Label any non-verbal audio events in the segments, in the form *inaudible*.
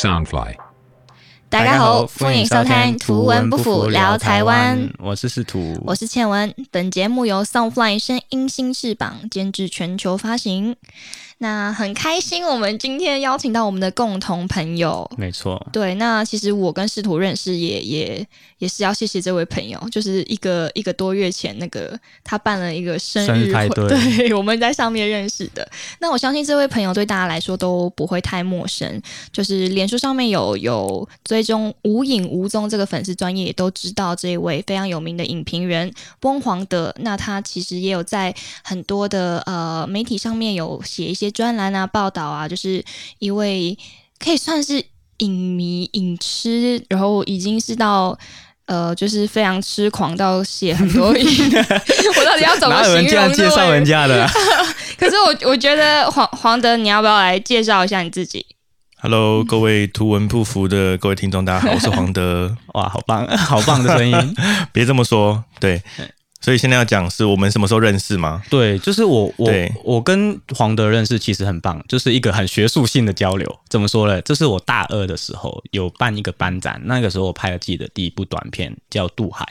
Soundfly。大家好，欢迎收听《图文不符聊台湾》，我是司徒，我是倩文。本节目由 Soundfly 声音新翅膀监制，全球发行。那很开心，我们今天邀请到我们的共同朋友。没错，对。那其实我跟司徒认识，也也也是要谢谢这位朋友，就是一个一个多月前，那个他办了一个生日派对，*laughs* 对，我们在上面认识的。那我相信这位朋友对大家来说都不会太陌生，就是脸书上面有有追踪无影无踪这个粉丝专业，也都知道这一位非常有名的影评人翁黄德。那他其实也有在很多的呃媒体上面有写一些。专栏啊，报道啊，就是一位可以算是影迷、影痴，然后已经是到呃，就是非常痴狂到写很多影。*laughs* 我到底要怎么形容？介绍人家的。*laughs* 可是我我觉得黄黄德，你要不要来介绍一下你自己？Hello，各位图文不符的各位听众，大家好，我是黄德。*laughs* 哇，好棒，好棒的声音！别这么说，对。所以现在要讲是我们什么时候认识吗？对，就是我我我跟黄德认识其实很棒，就是一个很学术性的交流。怎么说呢？这是我大二的时候有办一个班展，那个时候我拍了自己的第一部短片叫《渡海》。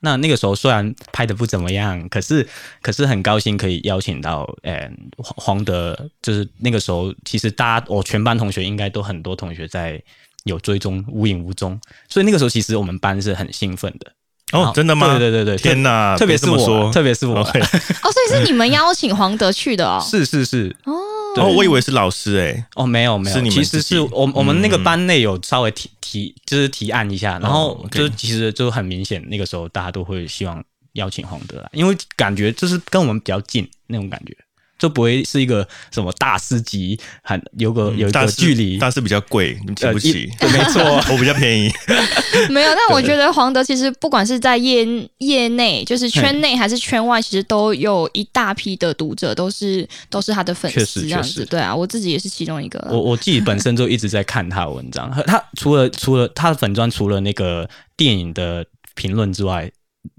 那那个时候虽然拍的不怎么样，可是可是很高兴可以邀请到呃黄黄德，就是那个时候其实大家我全班同学应该都很多同学在有追踪无影无踪，所以那个时候其实我们班是很兴奋的。哦，真的吗？对对对对，天哪！特别是我，特别是我。*laughs* 哦，所以是你们邀请黄德去的哦。是是是。哦。哦，我以为是老师哎。哦，没有没有，其实是我我们那个班内有稍微提提，就是提案一下，然后就其实就很明显，那个时候大家都会希望邀请黄德来，因为感觉就是跟我们比较近那种感觉。就不会是一个什么大师级，很有个有一个距离，大师比较贵，你请不起。没错，*laughs* 我比较便宜。*laughs* 没有，但我觉得黄德其实不管是在业业内，就是圈内还是圈外，其实都有一大批的读者，都是都是他的粉丝这样子。对啊，我自己也是其中一个。我我自己本身就一直在看他的文章，*laughs* 他除了除了他的粉砖，除了那个电影的评论之外，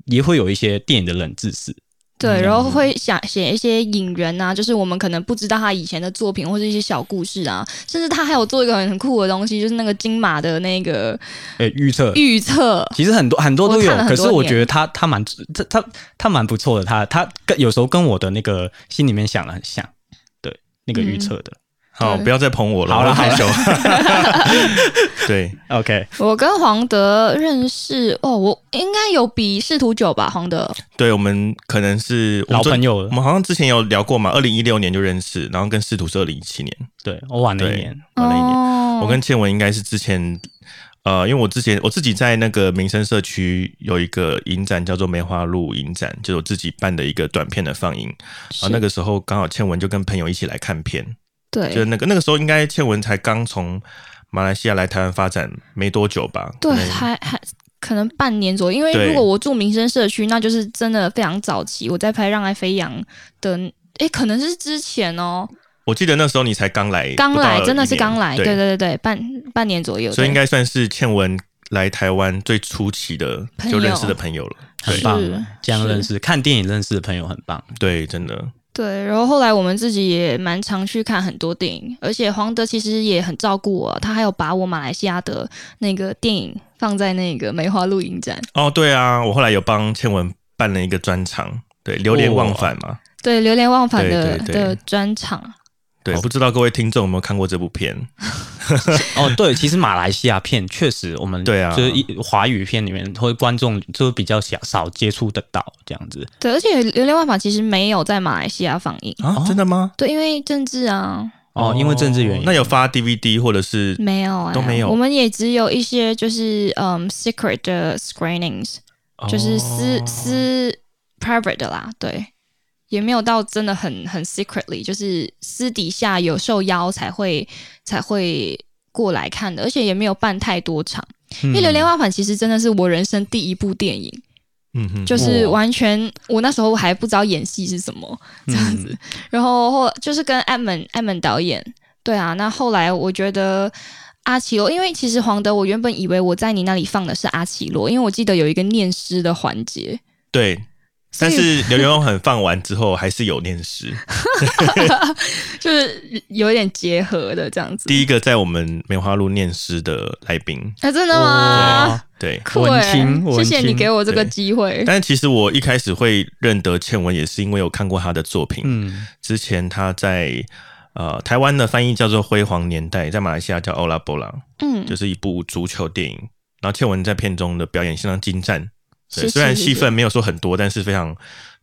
也会有一些电影的冷知识。对，然后会想写一些引人啊，就是我们可能不知道他以前的作品或者一些小故事啊，甚至他还有做一个很很酷的东西，就是那个金马的那个诶预测预测，其实很多很多都有，可是我觉得他他蛮他他他蛮不错的，他他跟有时候跟我的那个心里面想的很像，对那个预测的。好，不要再捧我了，好了，害羞。*laughs* 对，OK。我跟黄德认识哦，我应该有比仕途久吧？黄德，对我们可能是老朋友了，我们好像之前有聊过嘛。二零一六年就认识，然后跟仕途是二零一七年，对我晚了一年，晚了一年。我跟倩文应该是之前，呃，因为我之前我自己在那个民生社区有一个影展，叫做梅花鹿影展，就是我自己办的一个短片的放映。然后那个时候刚好倩文就跟朋友一起来看片。对，就那个那个时候，应该倩文才刚从马来西亚来台湾发展没多久吧？对，还还可能半年左右。因为如果我住民生社区，那就是真的非常早期。我在拍《让爱飞扬》的，哎，可能是之前哦。我记得那时候你才刚来，刚来，真的是刚来。对对对对，半半年左右。所以应该算是倩文来台湾最初期的就认识的朋友了，很棒。这样认识，看电影认识的朋友很棒。对，真的。对，然后后来我们自己也蛮常去看很多电影，而且黄德其实也很照顾我，他还有把我马来西亚的那个电影放在那个梅花露影展。哦，对啊，我后来有帮倩文办了一个专场，对，流连忘返嘛，对，流连忘返的的专场。对，不知道各位听众有没有看过这部片？*laughs* 哦，对，其实马来西亚片确实，我们对啊，就是一华语片里面，会观众就比较少少接触得到这样子。对，而且《流连忘返》其实没有在马来西亚放映啊？真的吗？对，因为政治啊。哦，因为政治原因。那有发 DVD 或者是没有？都没有。我们也只有一些就是嗯 secret 的 screenings，就是私私 private 的啦，对。也没有到真的很很 secretly，就是私底下有受邀才会才会过来看的，而且也没有办太多场。因为《流连忘返》其实真的是我人生第一部电影，嗯哼，就是完全我那时候还不知道演戏是什么这样子。然后后就是跟艾门艾门导演，对啊，那后来我觉得阿奇罗，因为其实黄德，我原本以为我在你那里放的是阿奇罗，因为我记得有一个念诗的环节，对。但是刘元宏很放完之后还是有念诗，*laughs* 就是有一点结合的这样子。第一个在我们梅花鹿念诗的来宾，啊，真的吗？对，文青谢谢你给我这个对机会。但其实我一开始会认得倩文，也是因为有看过他的作品。嗯，之前他在呃台湾的翻译叫做《辉煌年代》，在马来西亚叫《欧拉波拉》，嗯，就是一部足球电影。然后倩文在片中的表演相当精湛，对，虽然戏份没有说很多，但是非常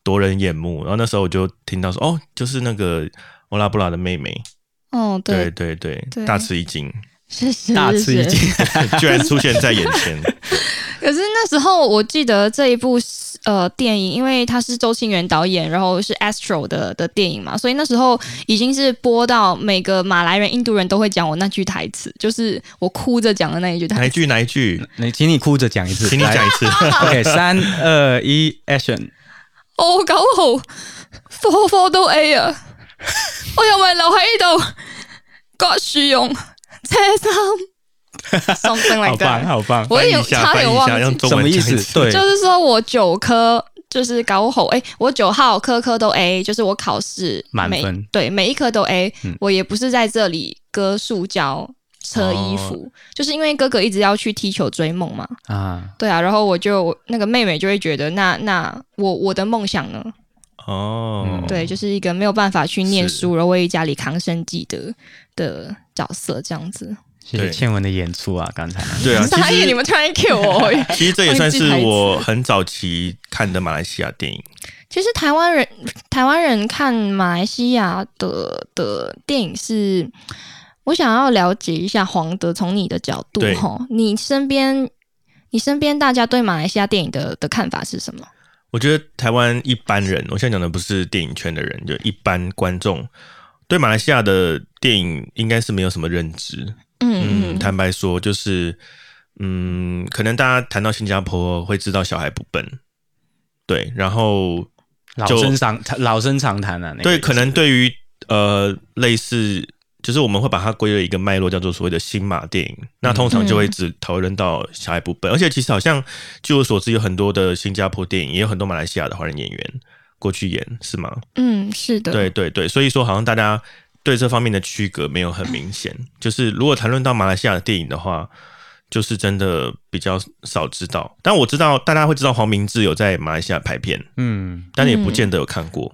夺人眼目。然后那时候我就听到说，哦，就是那个欧拉布拉的妹妹，哦，对对，对对，大吃一惊，是是，大吃一惊。*laughs* 居然出现在眼前。可是那时候我记得这一部呃电影，因为它是周星源导演，然后是 Astro 的的电影嘛，所以那时候已经是播到每个马来人、印度人都会讲我那句台词，就是我哭着讲的那一句台词。哪一句？哪一句？你请你哭着讲一次，请你讲一次。*laughs* OK，三二一，Action！我九號科科都 A 啊！我又咪留喺呢度割樹用車衫，something 好 like 棒，that。好棒！我有翻译一下，翻译一下，差点忘记用中什么意？思对就是说我九科就是搞吼，哎、我九号科科都 A，就是我考试每满分对，每一科都 A、嗯我也不是在这里割塑胶、车衣服，就是因为哥哥一直要去踢球追梦嘛，啊，对啊，然后我就那个妹妹就会觉得，那那我我的梦想呢？哦，嗯对，就是一个没有办法去念是书，然后为家里扛生计的的角色这样子。谢谢对倩文的演出啊，刚才对啊，其 *laughs* 傻眼，你实们突然 Q 我。*laughs* 其实这也算是我很早期看的马来西亚电影。其实台湾人台湾人看马来西亚的的电影是，我想要了解一下黄德从你的角度对哈，你身边你身边大家对马来西亚电影的的看法是什么？我觉得台湾一般人，我现在讲的不是电影圈的人，就一般观众对马来西亚的电影应该是没有什么认知。嗯嗯，坦白说，就是嗯，可能大家谈到新加坡会知道小孩不笨，对，然后老生常老生常谈啊，那个对，可能对于呃类似，就是我们会把它归为一个脉络，叫做所谓的新马电影。那通常就会只讨论到小孩不笨，而且其实好像据我所知，有很多的新加坡电影，也有很多马来西亚的华人演员过去演，是吗？嗯，是的，对对对，所以说好像大家对这方面的区隔没有很明显。就是如果谈论到马来西亚的电影的话，就是真的比较少知道。但我知道大家会知道黄明志有在马来西亚拍片，嗯，但也不见得有看过。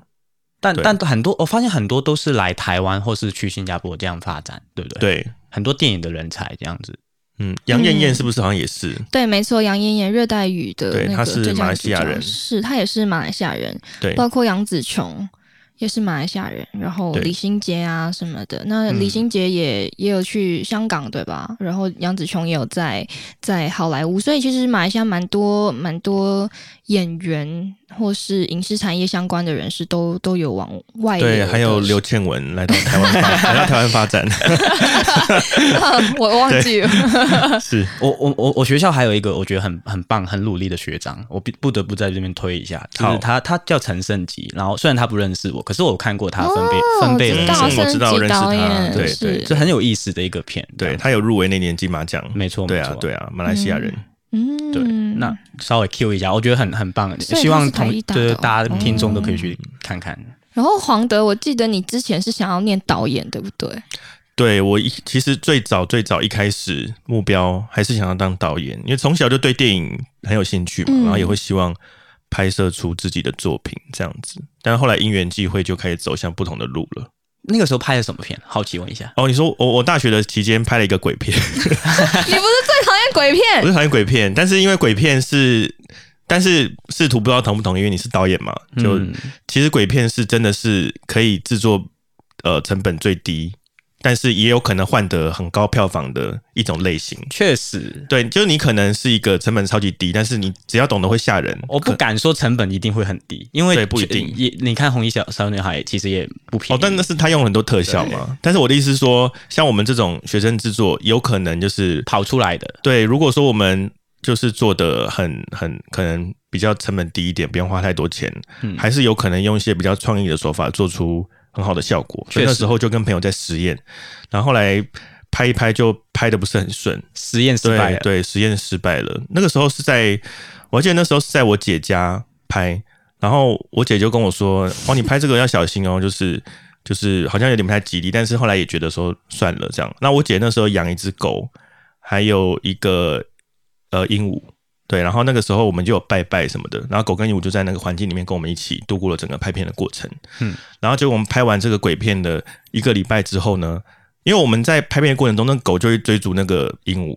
但但很多我发现很多都是来台湾或是去新加坡这样发展，对不对？，对，很多电影的人才这样子。嗯，杨艳艳是不是好像也是？对，没错，杨艳艳热带雨的对她是马来西亚人是她也是马来西亚人，对，包括杨紫琼也是马来西亚人，然后李心洁啊什么的。那嗯李心洁也、也有去香港对吧？然后杨紫琼也有在在好莱坞，所以其实马来西亚蛮多蛮多演员或是影视产业相关的人士都都有往外流对，还有刘倩文来到台湾发，*laughs* 来到台湾发展，*laughs* 我忘记了，是。*laughs* 我我我我学校还有一个我觉得很很棒、很努力的学长，我不不得不在这边推一下，就好。是他他叫陈胜吉，然后虽然他不认识我，可是我看过他分贝、哦分贝知道人生，我知道认识他对是对。这很有意思的一个片。对他有入围那年金马奖，没错，对没错，啊对啊，马来西亚人，嗯，对，那稍微 Q 一下，我觉得很很棒，希望同就是大家听众都可以去看看。然后黄德，我记得你之前是想要念导演，对不对？对我一其实最早最早一开始目标还是想要当导演，因为从小就对电影很有兴趣嘛，嗯然后也会希望拍摄出自己的作品这样子。但是后来因缘际会，就开始走向不同的路了。那个时候拍的什么片？好奇问一下。哦，你说我我大学的期间拍了一个鬼片，*laughs* 你不是最讨厌鬼我片？是讨厌鬼片，但是因为鬼片是，但是试图不知道同不同意，因为你是导演嘛，就、嗯其实鬼片是真的是可以制作呃成本最低，但是也有可能换得很高票房的一种类型。确实，对，就是你可能是一个成本超级低，但是你只要懂得会吓人，我不敢说成本一定会很低，因为对不一定也你看《红衣小小女孩》其实也不便宜。哦，但那是他用很多特效嘛。但是我的意思是说，像我们这种学生制作，有可能就是跑出来的，对，如果说我们就是做的很很可能比较成本低一点，不用花太多钱，嗯还是有可能用一些比较创意的手法做出很好的效果。所以那时候就跟朋友在实验，然后后来拍一拍就拍的不是很顺，实验失败了。对对，实验失败了。那个时候是在，我还记得那时候是在我姐家拍，然后我姐就跟我说：“哦，你拍这个要小心哦，*laughs* 就是就是好像有点不太吉利。”但是后来也觉得说算了这样。那我姐那时候养一只狗，还有一个呃鹦鹉，对，然后那个时候我们就有拜拜什么的，然后狗跟鹦鹉就在那个环境里面跟我们一起度过了整个拍片的过程。嗯，然后就我们拍完这个鬼片的一个礼拜之后呢，因为我们在拍片的过程中，那狗就会追逐那个鹦鹉。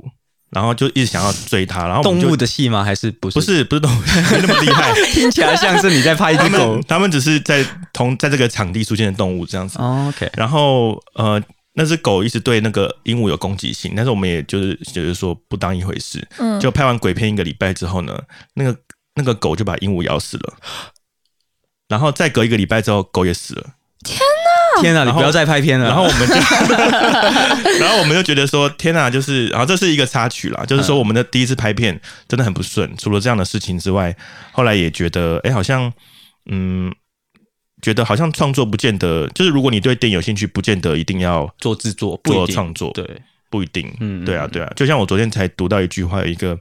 然后就一直想要追它，然后动物的戏吗？还是不是？不是 *laughs* 不是动物，没那么厉害。*laughs* 听起来像是你在拍一只狗。他们 *laughs* 只是在同在这个场地出现的动物这样子。OK。然后呃，那只狗一直对那个鹦鹉有攻击性，但是我们也就是就是说不当一回事。嗯。就拍完鬼片一个礼拜之后呢，那个那个狗就把鹦鹉咬死了。然后再隔一个礼拜之后，狗也死了。天哪！天哪！你不要再拍片了。然后我们就，*laughs* 然后我们就觉得说，天哪！就是，然后这是一个插曲啦，就是说我们的第一次拍片真的很不顺。除了这样的事情之外，后来也觉得，哎，好像，嗯，觉得好像创作不见得，就是如果你对电影有兴趣，不见得一定要做制作、做创作，对，不一定。嗯，对啊，对啊。就像我昨天才读到一句话，有一个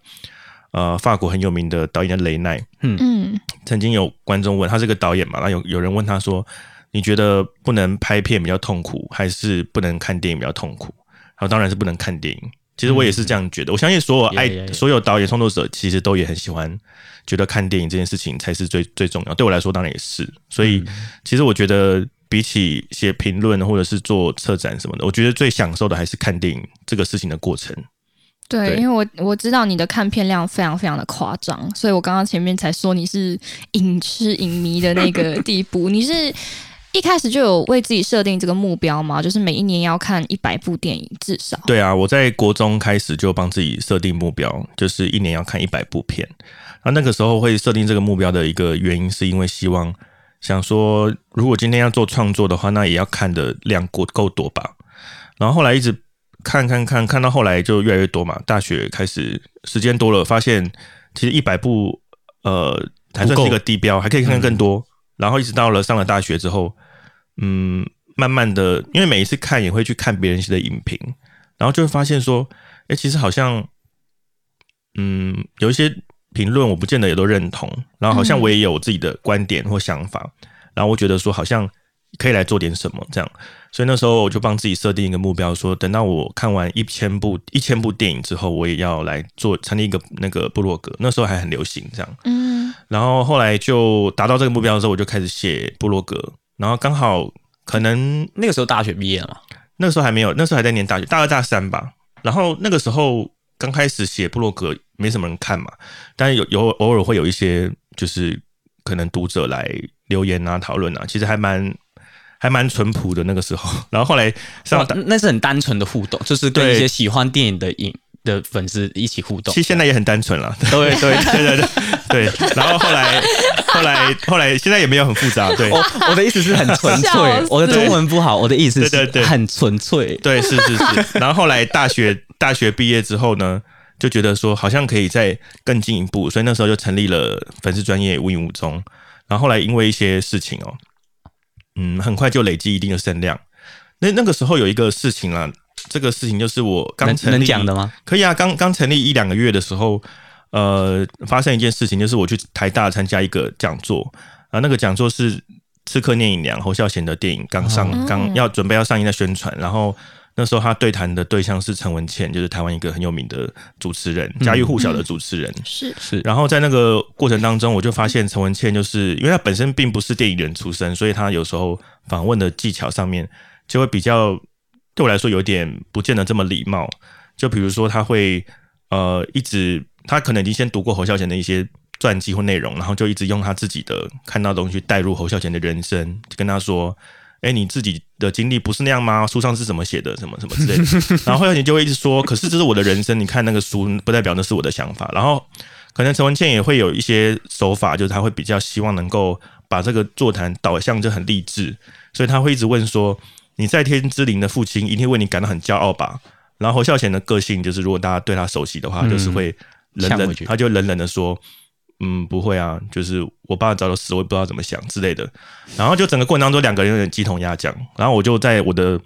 呃，法国很有名的导演雷奈，嗯嗯，曾经有观众问他是个导演嘛，然后有有人问他说。你觉得不能拍片比较痛苦，还是不能看电影比较痛苦？然后当然是不能看电影。其实我也是这样觉得。我相信所有爱所有导演创作者，其实都也很喜欢，觉得看电影这件事情才是最最重要。对我来说，当然也是。所以，其实我觉得比起写评论或者是做策展什么的，我觉得最享受的还是看电影这个事情的过程。对，因为我我知道你的看片量非常非常的夸张，所以我刚刚前面才说你是影痴影迷的那个地步，你是。一开始就有为自己设定这个目标吗？就是每一年要看一百部电影，至少。对啊，我在国中开始就帮自己设定目标，就是一年要看一百部片。那那个时候会设定这个目标的一个原因，是因为希望想说，如果今天要做创作的话，那也要看的量够够多吧。然后后来一直看看看，看到后来就越来越多嘛。大学开始时间多了，发现其实一百部呃还算是一个地标，还可以看更多。然后一直到了上了大学之后。嗯，慢慢的，因为每一次看也会去看别人写的影评，然后就会发现说，哎，其实好像，嗯，有一些评论我不见得也都认同，然后好像我也有自己的观点或想法，然后我觉得说好像可以来做点什么这样，所以那时候我就帮自己设定一个目标，说等到我看完一千部一千部电影之后，我也要来做成立一个那个部落格，那时候还很流行这样，嗯，然后后来就达到这个目标的时候，我就开始写部落格。然后刚好可能那个时候大学毕业了，那个时候还没有，那时候还在念大学，大二大三吧。然后那个时候刚开始写部落格，没什么人看嘛，但是有有偶尔会有一些就是可能读者来留言啊、讨论啊，其实还蛮还蛮淳朴的那个时候。*laughs* 然后后来上那是很单纯的互动，就是跟一些喜欢电影的影。的粉丝一起互动，其实现在也很单纯了。*laughs* 对对对 *laughs* 对对对。然后后来 *laughs* 后来后来，现在也没有很复杂。对，我的意思是很纯粹。我的中文不好，我的意思是很纯粹。对，是是是。然后后来大学大学毕业之后呢，就觉得说好像可以再更进一步，所以那时候就成立了粉丝专业无影无踪。然后后来因为一些事情哦，嗯，很快就累积一定的声量。那那个时候有一个事情啊。这个事情就是我刚成立讲的吗？可以啊，刚刚成立一两个月的时候，呃，发生一件事情，就是我去台大参加一个讲座啊，那个讲座是《刺客聂隐娘》侯孝贤的电影刚上，刚要准备要上映的宣传，然后那时候他对谈的对象是陈文茜，就是台湾一个很有名的主持人，家喻户晓的主持人，是是。然后在那个过程当中，我就发现陈文茜就是因为他本身并不是电影人出身，所以他有时候访问的技巧上面就会比较。对我来说有点不见得这么礼貌，就比如说他会呃一直他可能已经先读过侯孝贤的一些传记或内容，然后就一直用他自己的看到东西带入侯孝贤的人生，就跟他说：“哎，你自己的经历不是那样吗？书上是怎么写的？什么什么之类的。”然后侯孝贤就会一直说：“可是这是我的人生，你看那个书不代表那是我的想法。”然后可能陈文茜也会有一些手法，就是他会比较希望能够把这个座谈导向就很励志，所以他会一直问说。你在天之灵的父亲一定为你感到很骄傲吧？然后侯孝贤的个性就是，如果大家对他熟悉的话，就是会冷冷，他就冷冷的说：“嗯，不会啊，就是我爸早就死，我也不知道怎么想之类的。”然后就整个过程当中，两个人有点鸡同鸭讲。然后我就在我的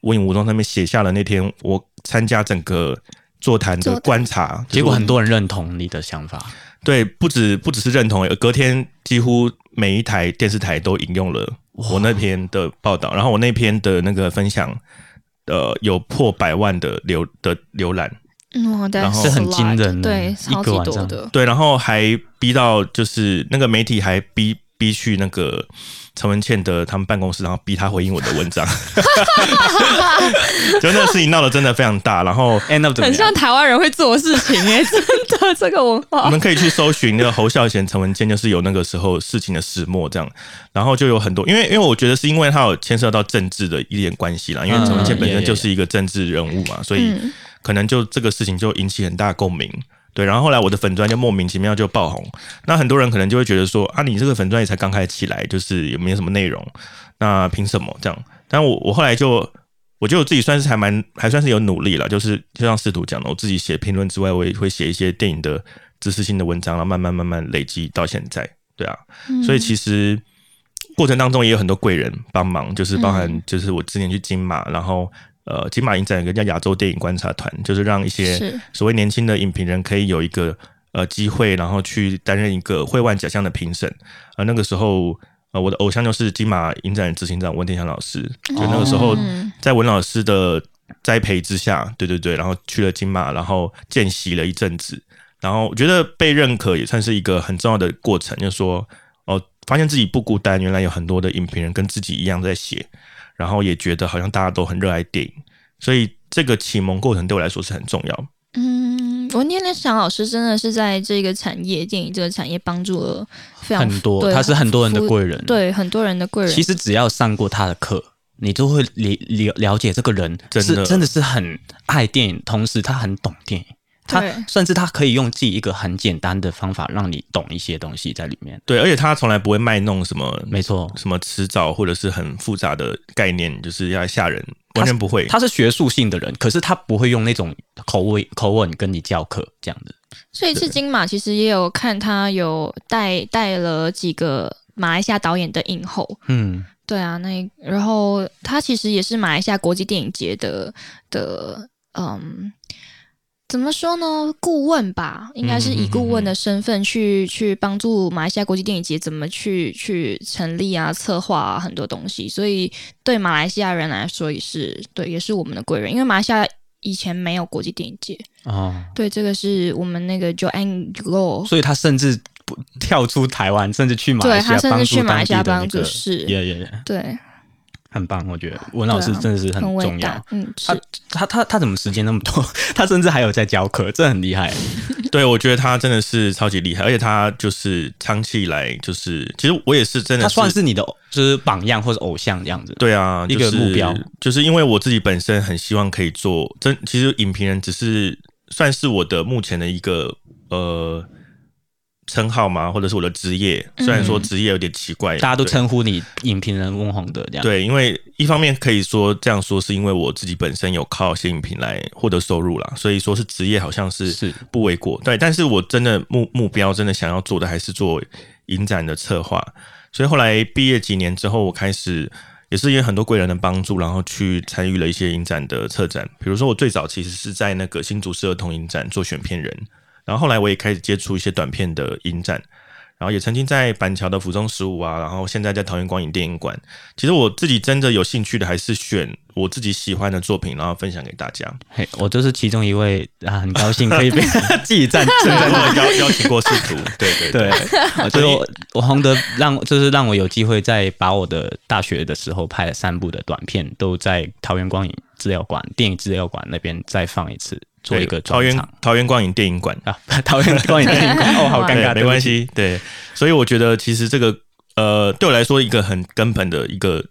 无影无踪上面写下了那天我参加整个座谈的观察，结果很多人认同你的想法。对，不止不只是认同，隔天几乎每一台电视台都引用了我那篇的报道，然后我那篇的那个分享，呃，有破百万的浏的浏览，哇，然后是很惊人的对，一超级个晚上多的，对，然后还逼到就是那个媒体还逼逼去那个陈文茜的他们办公室，然后逼他回应我的文章，*laughs* 就那个事情闹得真的非常大，然后很像？台湾人会做事情哎、*laughs* 真的这个文化。我们可以去搜寻那个侯孝贤、陈文茜，就是有那个时候事情的始末这样，然后就有很多，因为因为我觉得是因为他有牵涉到政治的一点关系啦，因为嗯陈文茜本身就是一个政治人物嘛，所以嗯可能就这个事情就引起很大共鸣。对，然后后来我的粉砖就莫名其妙就爆红，那很多人可能就会觉得说啊，你这个粉砖也才刚开始起来，就是也没有什么内容，那凭什么这样？但我我后来就我觉得我自己算是还蛮还算是有努力了，就是就像试图讲的，我自己写评论之外，我也会写一些电影的知识性的文章，然后慢慢慢慢累积到现在，对啊，所以其实过程当中也有很多贵人帮忙，就是包含就是我之前去金马，然后呃金马影展有个叫亚洲电影观察团，就是让一些所谓年轻的影评人可以有一个呃机会，然后去担任一个会万奖项的评审。而、那个时候，呃，我的偶像就是金马影展执行长温天祥老师。就那个时候，嗯在文老师的栽培之下，对对对，然后去了金马，然后见习了一阵子，然后我觉得被认可也算是一个很重要的过程，就是说哦，发现自己不孤单，原来有很多的影评人跟自己一样在写，然后也觉得好像大家都很热爱电影，所以这个启蒙过程对我来说是很重要。嗯，文天祥老师真的是在这个产业，电影这个产业帮助了非常很多，他是很多人的贵人。，对很多人的贵人。其实只要上过他的课，你就会了了了解这个人真的是真的是很爱电影，同时他很懂电影。他甚至他可以用自己一个很简单的方法让你懂一些东西在里面。对，而且他从来不会卖弄什么没错，什么迟早或者是很复杂的概念，就是要吓人，完全不会。他是学术性的人，可是他不会用那种口味口吻跟你教课这样子。这一次金马其实也有看他有带带了几个马来西亚导演的影后，嗯，对啊，那然后他其实也是马来西亚国际电影节的的嗯。怎么说呢？顾问吧，应该是以顾问的身份去、去帮助马来西亚国际电影节怎么去去成立啊、策划啊很多东西，所以对马来西亚人来说也是对，也是我们的贵人，因为马来西亚以前没有国际电影节，哦，对，这个是我们那个 Joanne Go，所以他甚至不跳出台湾，甚至去马来西亚他甚至帮助去马来西亚当地的那个帮助是，对，很棒，我觉得文老师真的是很重要大。，嗯，他是，他他他怎么时间那么多？*laughs* 他甚至还有在教课，这很厉害。*laughs* 对，我觉得他真的是超级厉害，而且他就是长期以来就是，其实我也是真的他算是你的就是榜样或者偶像这样子。对啊，一个就是目标，就是因为我自己本身很希望可以做真，其实影评人只是算是我的目前的一个呃称号吗，或者是我的职业，虽然说职业有点奇怪，大家都称呼你影评人翁宏德这样。，对，因为一方面可以说这样说，是因为我自己本身有靠写影评来获得收入啦，所以说是职业好像是是。不为过。对，但是我真的目目标真的想要做的还是做影展的策划，所以后来毕业几年之后，我开始也是因为很多贵人的帮助，然后去参与了一些影展的策展，比如说我最早其实是在那个新竹市儿童影展做选片人，然后后来我也开始接触一些短片的影展。然后也曾经在板桥的府中十五啊，然后现在在桃园光影电影馆。其实我自己真的有兴趣的，还是选我自己喜欢的作品，然后分享给大家。嘿，我就是其中一位啊，很高兴可以被自己赞甚至赞我邀邀请过仕途，对对对，*laughs* 我就我我洪德让就是让我有机会在把我的大学的时候拍了三部的短片，都在桃园光影资料馆、电影资料馆那边再放一次，做一个桃园桃园光影电影馆。啊，*laughs* 桃园光影电影馆 *laughs* 哦，好尴尬，没关系，对，所以我觉得其实这个呃，对我来说一个很根本的一个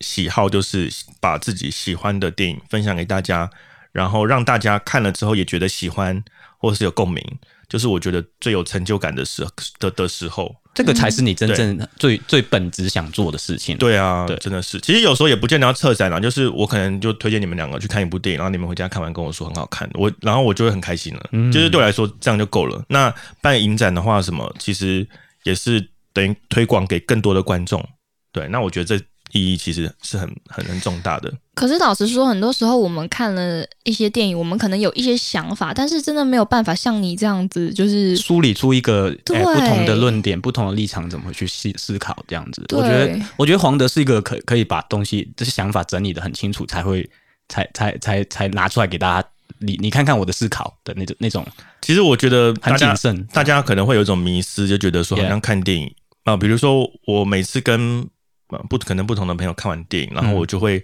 喜好，就是把自己喜欢的电影分享给大家，然后让大家看了之后也觉得喜欢，或者是有共鸣，就是我觉得最有成就感的时的的时候。这个才是你真正最最本质想做的事情。对啊，对真的是。其实有时候也不见得要策展啦，就是我可能就推荐你们两个去看一部电影，然后你们回家看完跟我说很好看，我然后我就会很开心了。嗯就是对我来说这样就够了。那办影展的话，什么其实也是等于推广给更多的观众。对，那我觉得这意义其实是很很很重大的。可是老实说，很多时候我们看了一些电影，我们可能有一些想法，但是真的没有办法像你这样子，就是梳理出一个、不同的论点、不同的立场，怎么去思思考这样子。我觉得，我觉得黄德是一个可可以把东西这些想法整理的很清楚，才会才才才才拿出来给大家。你你看看我的思考的那种那种其实我觉得很谨慎，大家可能会有一种迷失，就觉得说好像看电影。啊，比如说我每次跟呃不可能不同的朋友看完电影，然后嗯。我就会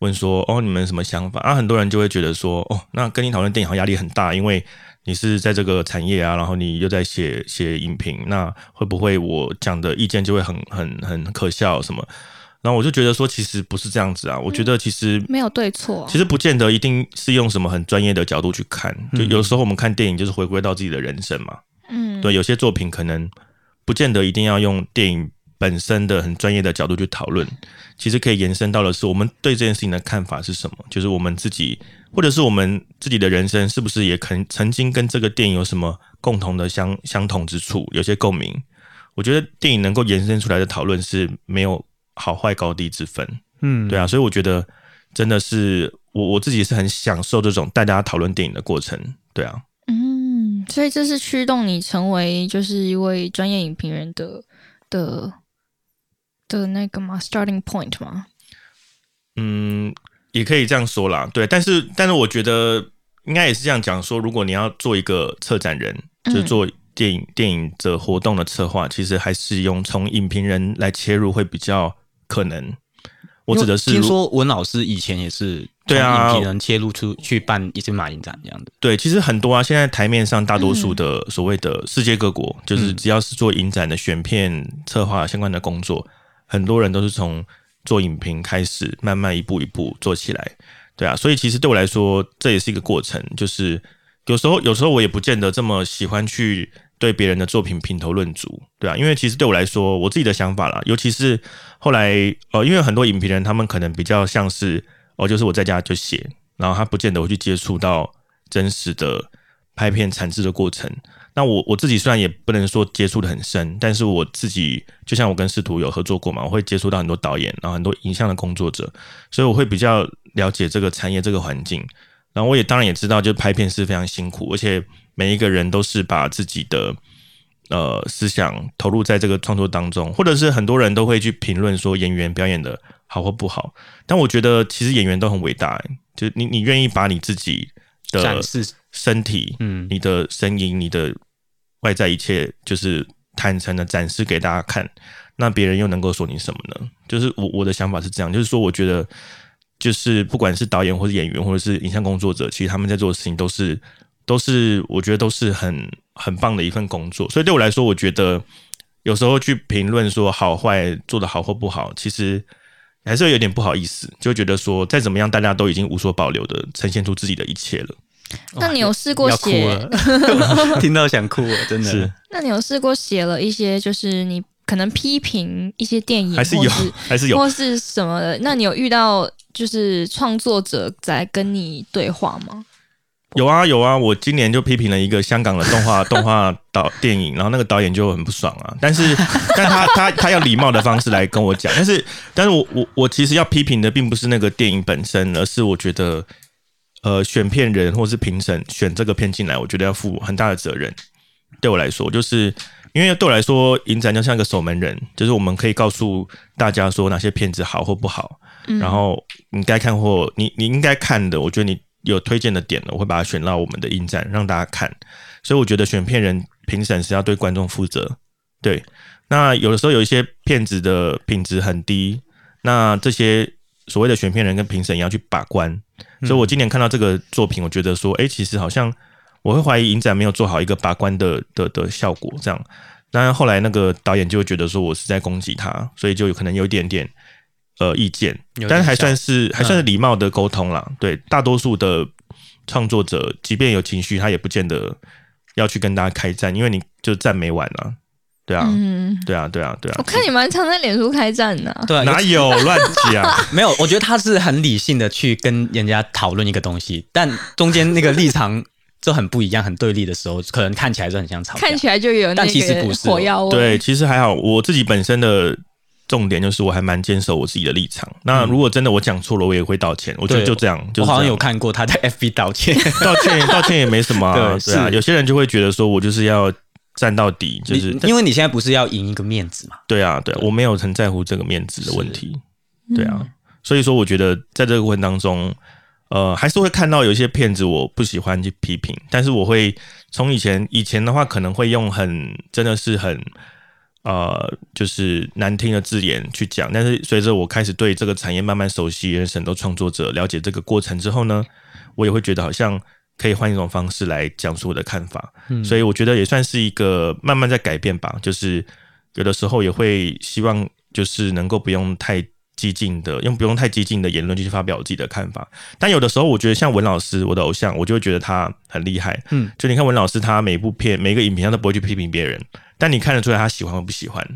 问说，哦，你们什么想法？啊，很多人就会觉得说，哦，那跟你讨论电影好像压力很大，因为你是在这个产业啊，然后你又在写写影评，那会不会我讲的意见就会很很很可笑什么？然后我就觉得说，其实不是这样子啊，我觉得其实没有对错。其实不见得一定是用什么很专业的角度去看，就有时候我们看电影就是回归到自己的人生嘛。嗯，对，有些作品可能不见得一定要用电影本身的很专业的角度去讨论，其实可以延伸到的是我们对这件事情的看法是什么，就是我们自己或者是我们自己的人生是不是也肯曾经跟这个电影有什么共同的相相同之处，有些共鸣。我觉得电影能够延伸出来的讨论是没有好坏高低之分。嗯，对啊，所以我觉得真的是我我自己是很享受这种带大家讨论电影的过程。对啊，嗯，所以这是驱动你成为就是一位专业影评人的的的那个吗？starting point 吗？嗯，也可以这样说啦。对，但是但是我觉得应该也是这样讲说，如果你要做一个策展人，就是嗯做电影、电影的活动的策划，其实还是用从影评人来切入会比较可能。我指的是如听说文老师以前也是对啊影评人切入出去办一些马影展这样的。对，其实很多啊，现在台面上大多嗯数的所谓的世界各国，就是只要是做影展的选片、策划相关的工作，很多人都是从做影评开始，慢慢一步一步做起来。对啊，所以其实对我来说，这也是一个过程。就是有时候，有时候我也不见得这么喜欢去对别人的作品评头论足，对啊，因为其实对我来说，我自己的想法啦，尤其是后来呃，因为很多影评人他们可能比较像是哦，就是我在家就写，然后他不见得会去接触到真实的拍片产制的过程。那我我自己虽然也不能说接触的很深，但是我自己就像我跟视图有合作过嘛，我会接触到很多导演，然后很多影像的工作者，所以我会比较了解这个产业这个环境。然后我也当然也知道，就拍片是非常辛苦，而且每一个人都是把自己的呃思想投入在这个创作当中，或者是很多人都会去评论说演员表演的好或不好。但我觉得其实演员都很伟大、就你你愿意把你自己的展示身体，嗯你的声音、你的外在一切，就是坦诚的展示给大家看，那别人又能够说你什么呢？就是我我的想法是这样，就是说，我觉得就是不管是导演或是演员或者是影像工作者，其实他们在做的事情都是都是我觉得都是很很棒的一份工作。所以对我来说，我觉得有时候去评论说好坏做的好或不好，其实还是会有点不好意思，就觉得说再怎么样，大家都已经无所保留的呈现出自己的一切了。那你有试过写？*laughs* 听到想哭了，真的是那你有试过写了一些，就是你可能批评一些电影，还是有还是有或是什么的？那你有遇到就是创作者在跟你对话吗？有啊有啊，我今年就批评了一个香港的动画 *laughs* 动画导电影，然后那个导演就很不爽啊，但是 *laughs* 但他他他要礼貌的方式来跟我讲，但是但是我我我其实要批评的并不是那个电影本身，而是我觉得呃选片人或是评审选这个片进来，我觉得要负很大的责任。对我来说，就是因为对我来说，影展就像一个守门人，就是我们可以告诉大家说哪些片子好或不好，嗯。然后你该看或你你应该看的，我觉得你有推荐的点了，我会把它选到我们的影展让大家看。所以我觉得选片人评审是要对观众负责。对，那有的时候有一些片子的品质很低，那这些所谓的选片人跟评审也要去把关。所以我今年看到这个作品，我觉得说，哎、其实好像我会怀疑影展没有做好一个把关的的的效果，这样。那后来那个导演就会觉得说我是在攻击他，所以就有可能有一点点呃意见，但是还算是还算是礼貌的沟通啦。对，大多数的创作者，即便有情绪，他也不见得要去跟大家开战，因为你就战没完啊。对啊，嗯，对啊，对啊，对啊。我看你蛮常在脸书开战的啊、对啊，哪有 *laughs* 乱讲？没有，我觉得他是很理性的去跟人家讨论一个东西，但中间那个立场 *laughs* 就很不一样、很对立的时候，可能看起来就很像吵架。看起来就有那但其实不个是火药味。对，，其实还好，我自己本身的重点就是我还蛮坚守我自己的立场。那如果真的我讲错了，我也会道歉。我觉得就这样，就我好像有看过他在 FB 道歉，*laughs* 道歉，道歉也没什么、啊。*laughs* 对对啊，有些人就会觉得说我就是要站到底，就是因为你现在不是要赢一个面子嘛？对啊，对啊，我没有很在乎这个面子的问题。对啊，嗯所以说我觉得在这个过程当中，呃，还是会看到有一些骗子我不喜欢去批评，但是我会从以前以前的话，可能会用很真的是很呃，就是难听的字眼去讲，但是随着我开始对这个产业慢慢熟悉，认识很多创作者，了解这个过程之后呢，我也会觉得好像可以换一种方式来讲述我的看法。嗯所以我觉得也算是一个慢慢在改变吧。就是有的时候也会希望，就是能够不用太激进的，用不用太激进的言论去发表我自己的看法。但有的时候，我觉得像文老师，我的偶像，我就会觉得他很厉害。嗯，就你看文老师，他每一部片、每一个影片，他都不会去批评别人，但你看得出来他喜欢或不喜欢。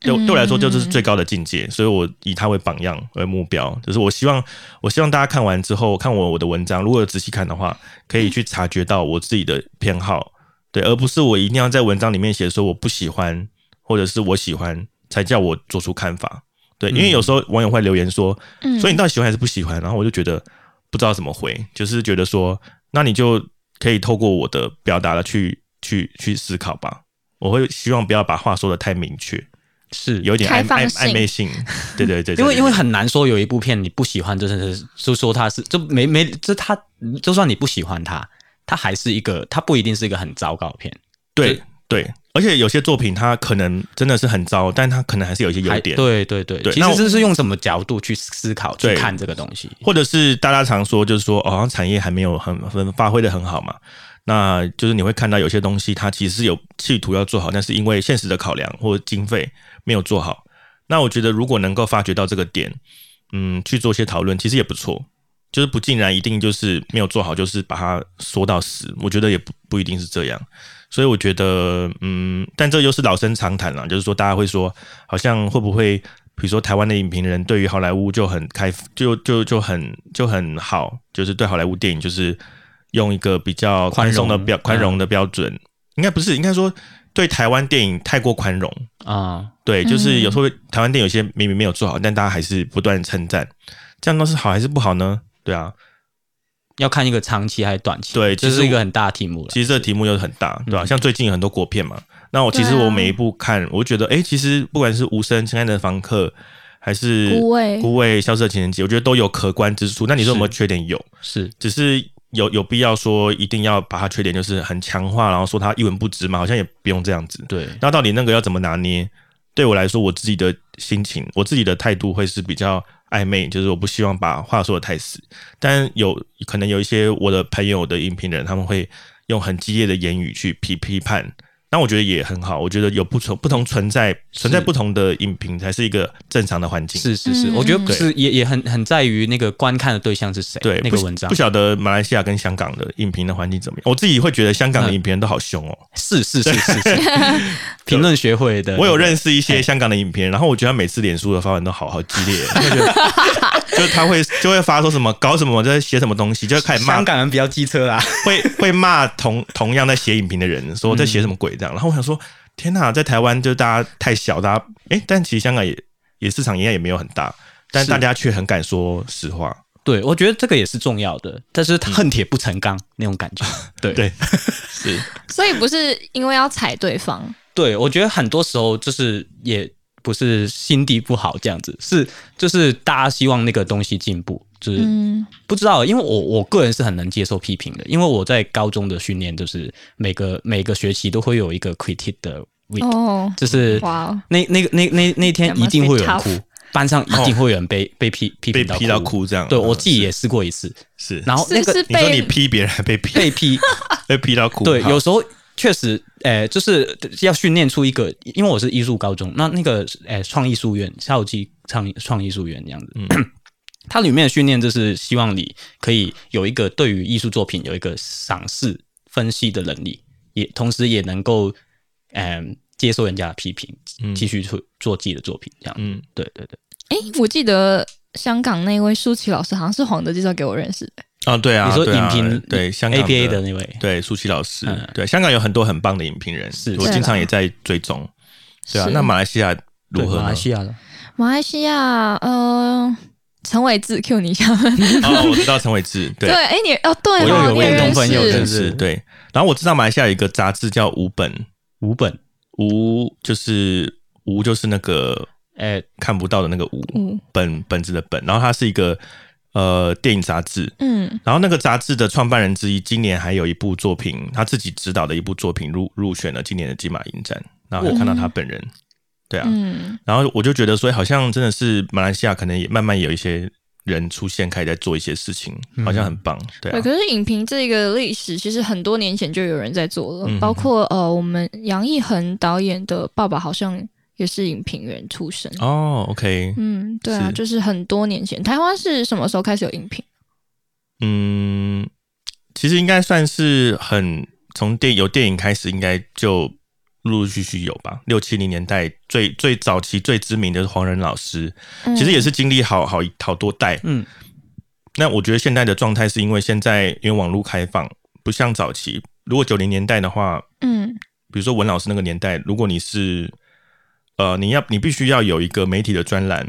对我对我来说，这就是最高的境界，所以我以他为榜样为目标，就是我希望，我希望大家看完之后，看我我的文章，如果有仔细看的话，可以去察觉到我自己的偏好，对，而不是我一定要在文章里面写说我不喜欢，或者是我喜欢，才叫我做出看法。对，因为有时候网友会留言说，嗯所以你到底喜欢还是不喜欢？然后我就觉得不知道怎么回，就是觉得说，那你就可以透过我的表达了去去去思考吧。我会希望不要把话说的太明确，是有一点暧暧开放性暧昧性。对对对对对因为因为很难说有一部片你不喜欢，真的是就说它是就没没就它就算你不喜欢它，它还是一个它不一定是一个很糟糕的片，对对，而且有些作品它可能真的是很糟，但它可能还是有一些优还点。对对对，其对那我实这是用什么角度去思考去看这个东西。或者是大家常说，就是说，哦，好像产业还没有很很发挥的很好嘛。那就是你会看到有些东西，它其实有企图要做好，但是因为现实的考量或者经费没有做好。那我觉得如果能够发掘到这个点，嗯，去做些讨论，其实也不错。就是不尽然一定就是没有做好，就是把它说到死。我觉得也不不一定是这样。所以我觉得，嗯，但这又是老生常谈了，就是说大家会说，好像会不会，比如说台湾的影评人对于好莱坞就很开，就就就很就很好，就是对好莱坞电影就是用一个比较宽松的标宽容的标准，应该不是，应该说对台湾电影太过宽容。啊、对，就是有时候台湾电影有些明明没有做好，但大家还是不断称赞，这样都是好还是不好呢？对啊，要看一个长期还是短期，对这是一个很大的题目了。其实这个题目又很大，对吧、像最近有很多国片嘛，那我其实我每一部看，我就觉得，哎、其实不管是无声、亲爱的房客，还是孤味孤味、消失的情人节，我觉得都有可观之处。那你说有没有缺点？有，是。只是有有必要说一定要把他缺点就是很强化，然后说他一文不值嘛？好像也不用这样子。对，那到底那个要怎么拿捏？对我来说，我自己的心情，我自己的态度会是比较暧昧，就是我不希望把话说的太死。但有可能有一些我的朋友的影评人，他们会用很激烈的言语去批批判。那我觉得也很好，我觉得有不同不同存在存在不同的影评才是一个正常的环境。是是是，嗯。我觉得不是也也很很在于那个观看的对象是谁，对，那个文章。不晓得马来西亚跟香港的影评的环境怎么样？我自己会觉得香港的嗯影评人都好凶哦。是是是是是，*laughs* 评论学会的，我有认识一些香港的影评人，然后我觉得他每次脸书的发文都好好激烈，就觉得就他会就会发说什么搞什么在写什么东西，就会开始骂。香，港人比较机车啊，会会骂同同样在写影评的人，说在写什么鬼这样。然后我想说，天哪，在台湾就大家太小，大家诶，但其实香港也也市场应该也没有很大，但是。大家却很敢说实话。对我觉得这个也是重要的，但是恨铁不成钢那种感觉，*laughs* 对。对，*laughs* 是。所以不是因为要踩对方，对，我觉得很多时候就是也不是心地不好这样子，是就是大家希望那个东西进步，就是嗯。不知道，因为我我个人是很能接受批评的，因为我在高中的训练就是每个每个学期都会有一个 critic 的 week，、哦，就是那那个那那那天一定会有人哭，班上一定会有人被被批批被评到批到哭这样。对嗯我自己也试过一次，是。然后那个是是你说你批别人还被批，被批，*laughs* 被批到哭。对，有时候确实，诶、就是要训练出一个，因为我是艺术高中，那那个诶创意术院，校际创意创意术院这样子，嗯 *coughs* 它里面的训练就是希望你可以有一个对于艺术作品有一个赏识分析的能力，也同时也能够嗯、接受人家的批评，继续去做自己的作品，这样，嗯，对对对，哎，我记得香港那位舒淇老师好像是黄德介绍给我认识的，啊，对啊，你说影评对香港 APA 的那位，对舒淇老师嗯，对香港有很多很棒的影评人，是我经常也在追踪。对啊，那马来西亚如何呢？马来西亚的，马来西亚，呃，陈伟志 Q 你一下。*laughs* 哦，我知道陈伟志，对，哎，你哦，对，我有有共同朋友，认识，对。然后我知道马来西亚有一个杂志叫五本，五本，五就是五就是那个，哎，看不到的那个五，本本子的本。然后它是一个呃电影杂志，嗯。然后那个杂志的创办人之一，今年还有一部作品，他自己指导的一部作品入入选了今年的金马影展。然后看到他本人。对啊，嗯，然后我就觉得，所以好像真的是马来西亚可能也慢慢有一些人出现，开始在做一些事情，好像很棒。对，可是影评这个历史其实很多年前就有人在做了，包括呃，我们杨毅恒导演的爸爸好像也是影评人出身。哦，OK，嗯，对啊，就是很多年前，台湾是什么时候开始有影评？嗯，其实应该算是很从电有电影开始，应该就。陆陆续续有吧，六七零年代最最早期最知名的是黄仁老师，其实也是经历好好好多代。嗯，那我觉得现在的状态是因为现在因为网络开放，不像早期。如果九零年代的话，嗯，比如说文老师那个年代，如果你是呃，你要你必须要有一个媒体的专栏，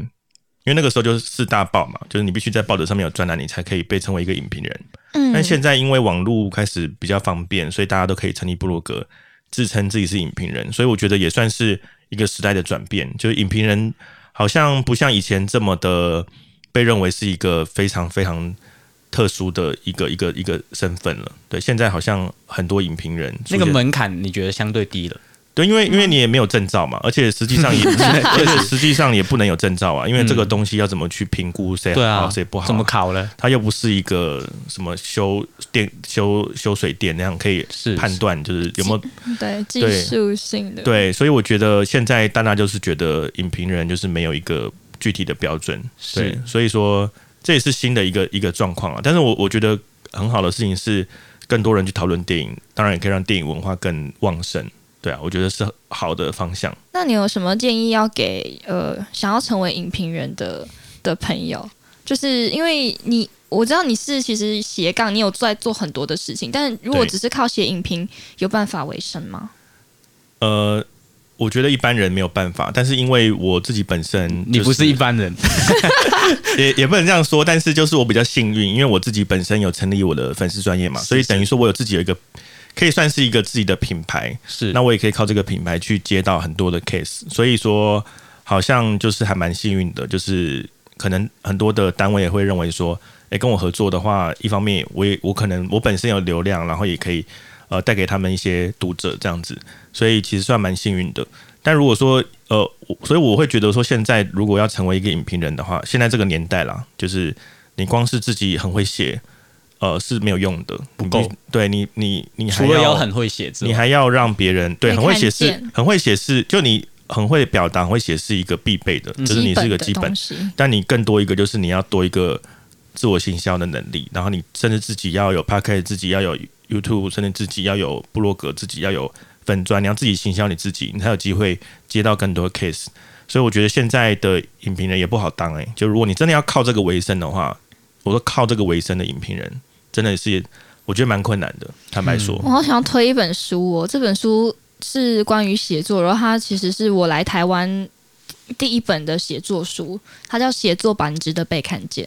因为那个时候就是四大报嘛，就是你必须在报纸上面有专栏，你才可以被称为一个影评人。嗯，但现在因为网络开始比较方便，所以大家都可以成立部落格。自称自己是影评人，所以我觉得也算是一个时代的转变。就是影评人好像不像以前这么的被认为是一个非常非常特殊的一个一个一个身份了。对，现在好像很多影评人那个门槛你觉得相对低了。对，因为因为你也没有证照嘛，而且实际上也，*laughs* 而且实际上也不能有证照啊，因为这个东西要怎么去评估谁好谁不好？怎么考呢？它又不是一个什么修电修修水电那样可以判断，就是有没有对技术性的对，所以我觉得现在大家就是觉得影评人就是没有一个具体的标准，对，所以说这也是新的一个一个状况啊。但是我我觉得很好的事情是，更多人去讨论电影，当然也可以让电影文化更旺盛。对啊，我觉得是好的方向。那你有什么建议要给呃想要成为影评人的的朋友？就是因为你我知道你是其实斜杠，你有在做很多的事情，但如果只是靠写影评，有办法为生吗？呃，我觉得一般人没有办法，但是因为我自己本身，你不是一般人，*laughs* 也也不能这样说。但是就是我比较幸运，因为我自己本身有成立我的粉丝专业嘛，所以等于说我有自己有一个。可以算是一个自己的品牌，是那我也可以靠这个品牌去接到很多的 case，所以说好像就是还蛮幸运的，就是可能很多的单位也会认为说，哎，跟我合作的话，一方面我也我可能我本身有流量，然后也可以呃带给他们一些读者这样子，所以其实算蛮幸运的。但如果说呃，所以我会觉得说，现在如果要成为一个影评人的话，现在这个年代啦，就是你光是自己很会写。呃，是没有用的，不够。对你，你，你除了要很会写字，你还要让别人对很会写是，很会写是，就你很会表达，会写是一个必备的，就是你是一个基本。但你更多一个就是你要多一个自我行销的能力，然后你甚至自己要有 p a c k e 自己要有 YouTube，甚至自己要有部落格，自己要有粉砖，你要自己行销你自己，你才有机会接到更多 case。所以我觉得现在的影评人也不好当哎，就如果你真的要靠这个为生的话，我说靠这个为生的影评人。真的是，我觉得蛮困难的。坦白说，我好想要推一本书哦。这本书是关于写作，然后它其实是我来台湾第一本的写作书。它叫《写作版，值得被看见》。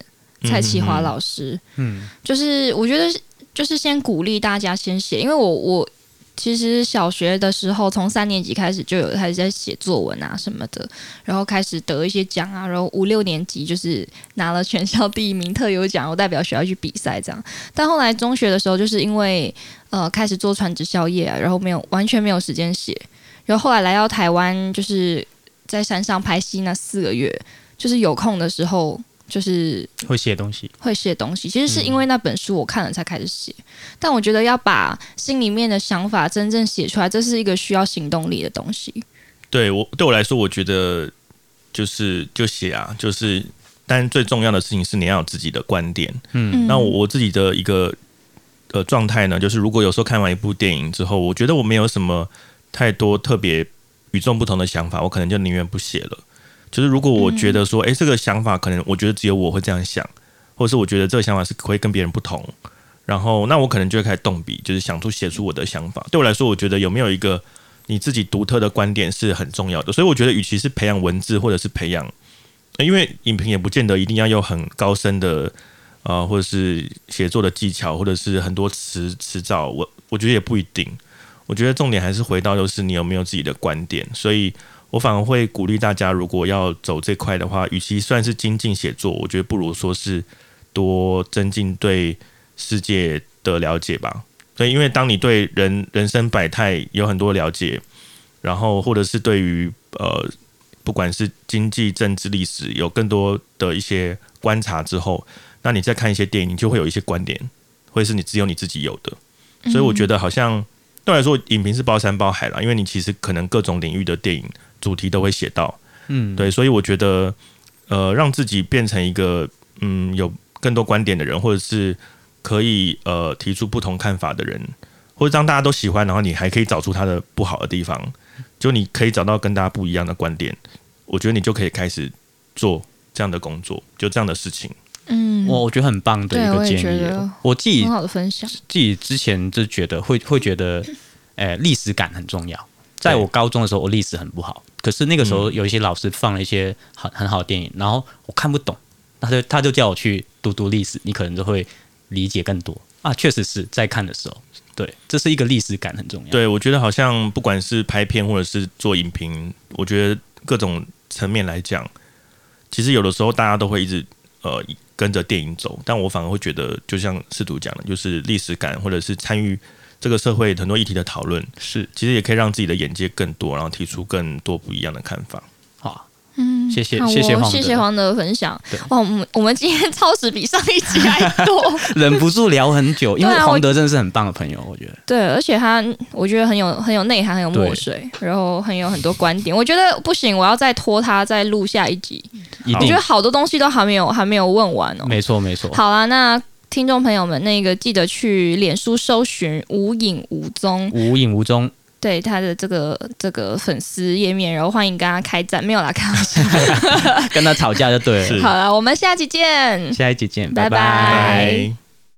蔡启华老师，嗯，就是我觉得就是先鼓励大家先写，因为我我。其实小学的时候，从三年级开始就有开始在写作文啊什么的，然后开始得一些奖啊，然后五六年级就是拿了全校第一名特有奖，我代表学校去比赛这样。但后来中学的时候，就是因为呃开始做传直销业啊，然后没有完全没有时间写，然后后来来到台湾，就是在山上拍戏那四个月，就是有空的时候。就是会写东西，会写东西。其实是因为那本书我看了才开始写，但我觉得要把心里面的想法真正写出来，这是一个需要行动力的东西。对我对我来说，我觉得就是就写啊，就是，但最重要的事情是你要有自己的观点。嗯，那我自己的一个呃状态呢，就是如果有时候看完一部电影之后，我觉得我没有什么太多特别与众不同的想法，我可能就宁愿不写了。就是如果我觉得说，哎，这个想法可能我觉得只有我会这样想，或者是我觉得这个想法是会跟别人不同，然后那我可能就会开始动笔，就是想出写出我的想法。对我来说，我觉得有没有一个你自己独特的观点是很重要的。所以我觉得，与其是培养文字，或者是培养因为影评也不见得一定要有很高深的呃，或者是写作的技巧，或者是很多词词藻，我我觉得也不一定。我觉得重点还是回到就是你有没有自己的观点，所以我反而会鼓励大家，如果要走这块的话，与其算是精进写作，我觉得不如说是多增进对世界的了解吧。所以，因为当你对人人生百态有很多了解，然后或者是对于呃不管是经济、政治、历史有更多的一些观察之后，那你再看一些电影，就会有一些观点，会是你只有你自己有的。所以，我觉得好像。对我来说，影评是包山包海了，因为你其实可能各种领域的电影主题都会写到，嗯，对，所以我觉得，呃，让自己变成一个嗯有更多观点的人，或者是可以呃提出不同看法的人，或者让大家都喜欢，然后你还可以找出他的不好的地方，就你可以找到跟大家不一样的观点，我觉得你就可以开始做这样的工作，就这样的事情。嗯，我我觉得很棒的一个建议。我自己很好的分享，自己之前就觉得会会觉得，诶，历史感很重要。在我高中的时候，我历史很不好，可是那个时候有一些老师放了一些很很好的电影，然后我看不懂，他就他就叫我去读读历史，你可能就会理解更多啊。确实是在看的时候，对，这是一个历史感很重要。对，我觉得好像不管是拍片或者是做影评，我觉得各种层面来讲，其实有的时候大家都会一直呃。跟着电影走，但我反而会觉得，就像试图讲的，就是历史感，或者是参与这个社会很多议题的讨论，是其实也可以让自己的眼界更多，然后提出更多不一样的看法。好，嗯，谢谢谢谢黄谢谢黄的分享。哇，我们我们今天超时比上一集还多，*laughs* 忍不住聊很久，*laughs* 因为黄德真的是很棒的朋友，我觉得。对，而且他我觉得很有很有内涵，很有墨水，然后很有很多观点。我觉得不行，我要再拖他再录下一集。我觉得好多东西都还没有还没有问完哦。没错没错。好啦，那听众朋友们，那个记得去脸书搜寻“无影无踪”，无影无踪。对他的这个这个粉丝页面，然后欢迎跟他开战，没有啦，开玩笑，*laughs* 跟他吵架就对了。好了，我们下期见，下一期见，拜拜。